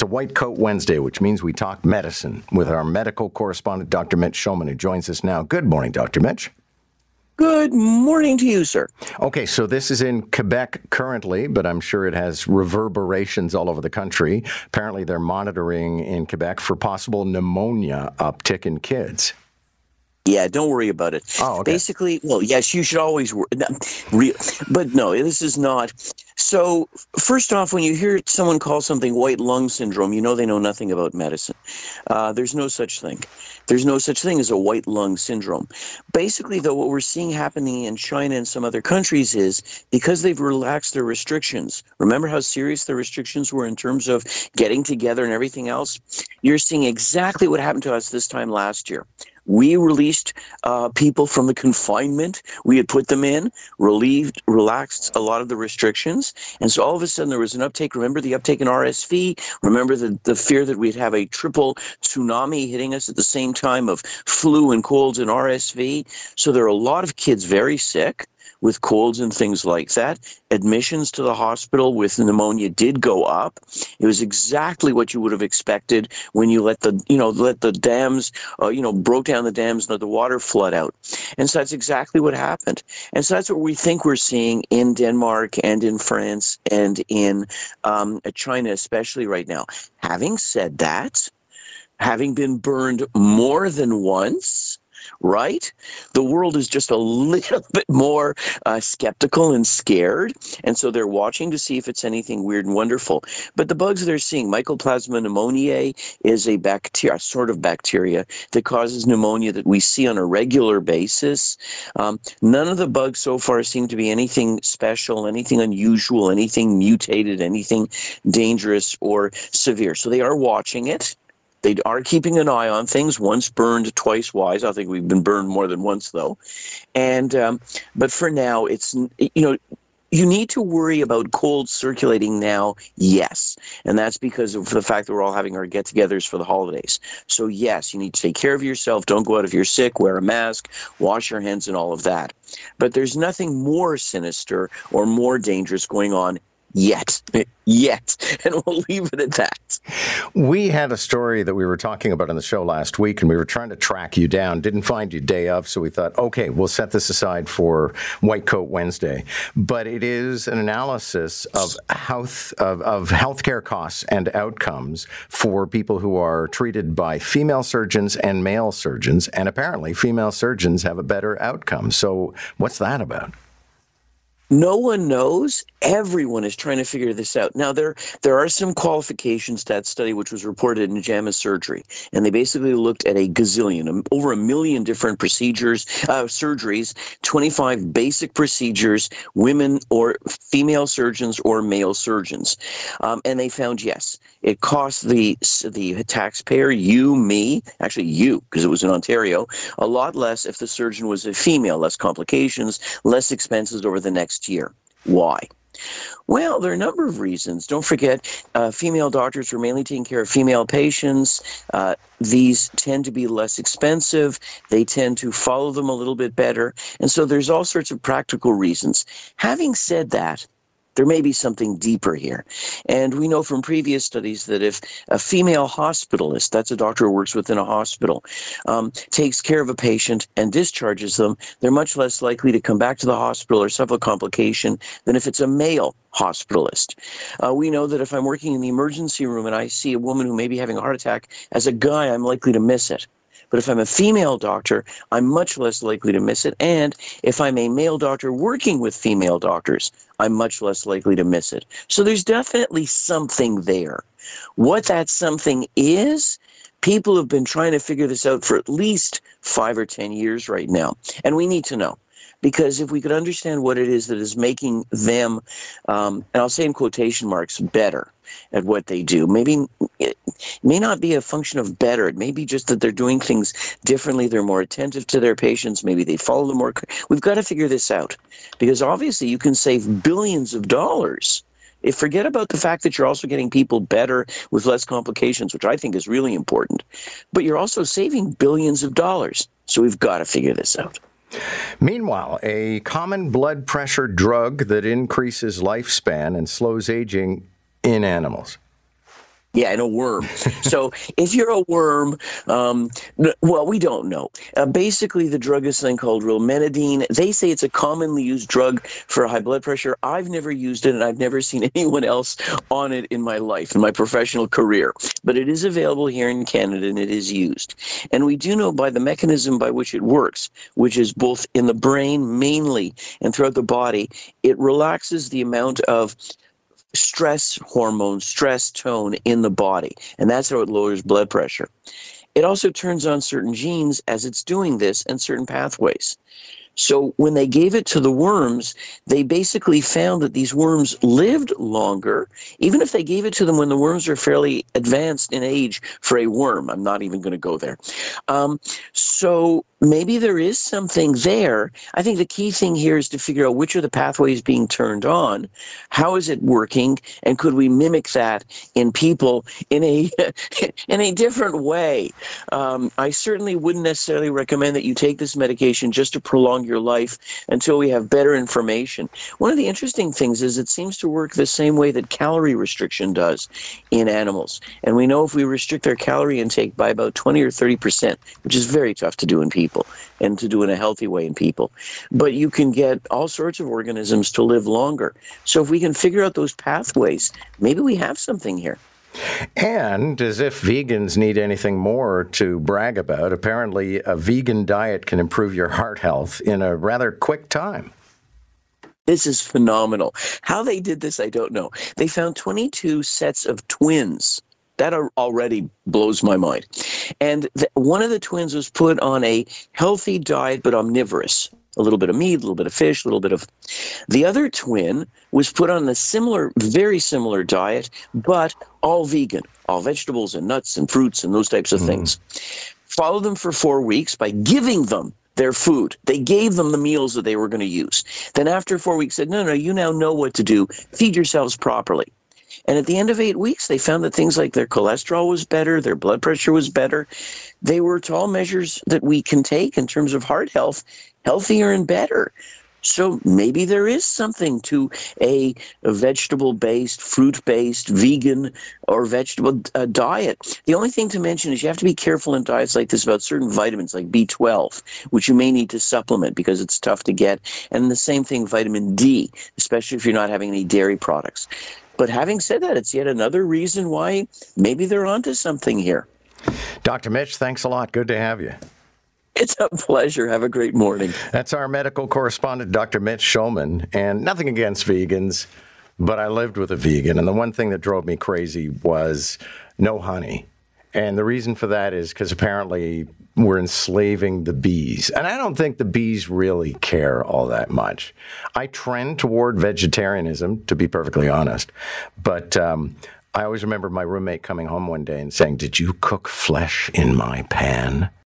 It's a White Coat Wednesday, which means we talk medicine with our medical correspondent, Dr. Mitch Shulman, who joins us now. Good morning, Dr. Mitch. Good morning to you, sir. Okay, so this is in Quebec currently, but I'm sure it has reverberations all over the country. Apparently, they're monitoring in Quebec for possible pneumonia uptick in kids. Yeah, don't worry about it. Oh, okay. Basically, well, yes, you should always worry. But no, this is not. So, first off, when you hear someone call something white lung syndrome, you know they know nothing about medicine. Uh, there's no such thing. There's no such thing as a white lung syndrome. Basically, though, what we're seeing happening in China and some other countries is because they've relaxed their restrictions. Remember how serious the restrictions were in terms of getting together and everything else? You're seeing exactly what happened to us this time last year. We released uh, people from the confinement we had put them in, relieved, relaxed a lot of the restrictions. And so all of a sudden there was an uptake. Remember the uptake in RSV? Remember the, the fear that we'd have a triple tsunami hitting us at the same time of flu and colds and RSV? So there are a lot of kids very sick with colds and things like that. Admissions to the hospital with pneumonia did go up. It was exactly what you would have expected when you let the you know let the dams uh, you know broke down the dams and let the water flood out. And so that's exactly what happened. And so that's what we think we're seeing in Denmark and in France and in um, China, especially right now. Having said that, having been burned more than once right? The world is just a little bit more uh, skeptical and scared. And so they're watching to see if it's anything weird and wonderful. But the bugs they're seeing, Mycoplasma pneumoniae, is a bacteria, sort of bacteria that causes pneumonia that we see on a regular basis. Um, none of the bugs so far seem to be anything special, anything unusual, anything mutated, anything dangerous or severe. So they are watching it. They are keeping an eye on things. Once burned, twice wise. I think we've been burned more than once, though. And um, but for now, it's you know you need to worry about cold circulating now, yes. And that's because of the fact that we're all having our get togethers for the holidays. So, yes, you need to take care of yourself. Don't go out if you're sick, wear a mask, wash your hands, and all of that. But there's nothing more sinister or more dangerous going on yet. Yet. And we'll leave it at that. We had a story that we were talking about on the show last week, and we were trying to track you down. Didn't find you day of, so we thought, okay, we'll set this aside for White Coat Wednesday. But it is an analysis of health of, of healthcare costs and outcomes for people who are treated by female surgeons and male surgeons, and apparently female surgeons have a better outcome. So, what's that about? No one knows. Everyone is trying to figure this out. Now, there there are some qualifications to that study, which was reported in JAMA Surgery, and they basically looked at a gazillion, over a million different procedures, uh, surgeries, 25 basic procedures, women or female surgeons or male surgeons, um, and they found yes, it cost the the taxpayer, you, me, actually you, because it was in Ontario, a lot less if the surgeon was a female, less complications, less expenses over the next year. Why? Well, there are a number of reasons. Don't forget, uh, female doctors were mainly taking care of female patients. Uh, these tend to be less expensive. They tend to follow them a little bit better. And so there's all sorts of practical reasons. Having said that, there may be something deeper here. And we know from previous studies that if a female hospitalist, that's a doctor who works within a hospital, um, takes care of a patient and discharges them, they're much less likely to come back to the hospital or suffer complication than if it's a male hospitalist. Uh, we know that if I'm working in the emergency room and I see a woman who may be having a heart attack, as a guy, I'm likely to miss it. But if I'm a female doctor, I'm much less likely to miss it. And if I'm a male doctor working with female doctors, I'm much less likely to miss it. So there's definitely something there. What that something is, people have been trying to figure this out for at least five or 10 years right now. And we need to know because if we could understand what it is that is making them, um, and I'll say in quotation marks, better at what they do, maybe it may not be a function of better. It may be just that they're doing things differently. They're more attentive to their patients. Maybe they follow them more. We've got to figure this out because obviously you can save billions of dollars. If forget about the fact that you're also getting people better with less complications, which I think is really important, but you're also saving billions of dollars. So we've got to figure this out. Meanwhile, a common blood pressure drug that increases lifespan and slows aging in animals. Yeah, and a worm. so if you're a worm, um, well, we don't know. Uh, basically, the drug is something called rilmenidine. They say it's a commonly used drug for high blood pressure. I've never used it, and I've never seen anyone else on it in my life, in my professional career. But it is available here in Canada, and it is used. And we do know by the mechanism by which it works, which is both in the brain mainly and throughout the body, it relaxes the amount of stress hormone, stress tone in the body. And that's how it lowers blood pressure. It also turns on certain genes as it's doing this and certain pathways. So when they gave it to the worms, they basically found that these worms lived longer, even if they gave it to them when the worms are fairly advanced in age for a worm. I'm not even going to go there. Um, so maybe there is something there. I think the key thing here is to figure out which are the pathways being turned on, how is it working, and could we mimic that in people in a in a different way? Um, I certainly wouldn't necessarily recommend that you take this medication just to prolong your life until we have better information. One of the interesting things is it seems to work the same way that calorie restriction does in animals, and we know if we restrict their calorie intake by about 20 or 30 percent, which is very tough to do in people people and to do in a healthy way in people. But you can get all sorts of organisms to live longer. So if we can figure out those pathways, maybe we have something here. And as if vegans need anything more to brag about, apparently a vegan diet can improve your heart health in a rather quick time. This is phenomenal. How they did this, I don't know. They found 22 sets of twins that already blows my mind. And the, one of the twins was put on a healthy diet, but omnivorous. A little bit of meat, a little bit of fish, a little bit of. The other twin was put on a similar, very similar diet, but all vegan, all vegetables and nuts and fruits and those types of mm. things. Followed them for four weeks by giving them their food. They gave them the meals that they were going to use. Then after four weeks said, no, no, you now know what to do. Feed yourselves properly. And at the end of eight weeks, they found that things like their cholesterol was better, their blood pressure was better. They were all measures that we can take in terms of heart health, healthier and better. So maybe there is something to a, a vegetable based, fruit based, vegan, or vegetable uh, diet. The only thing to mention is you have to be careful in diets like this about certain vitamins like B12, which you may need to supplement because it's tough to get. And the same thing, vitamin D, especially if you're not having any dairy products. But having said that, it's yet another reason why maybe they're onto something here. Dr. Mitch, thanks a lot. Good to have you. It's a pleasure. Have a great morning. That's our medical correspondent, Dr. Mitch Shulman. And nothing against vegans, but I lived with a vegan. And the one thing that drove me crazy was no honey. And the reason for that is because apparently we're enslaving the bees. And I don't think the bees really care all that much. I trend toward vegetarianism, to be perfectly honest. But um, I always remember my roommate coming home one day and saying, Did you cook flesh in my pan?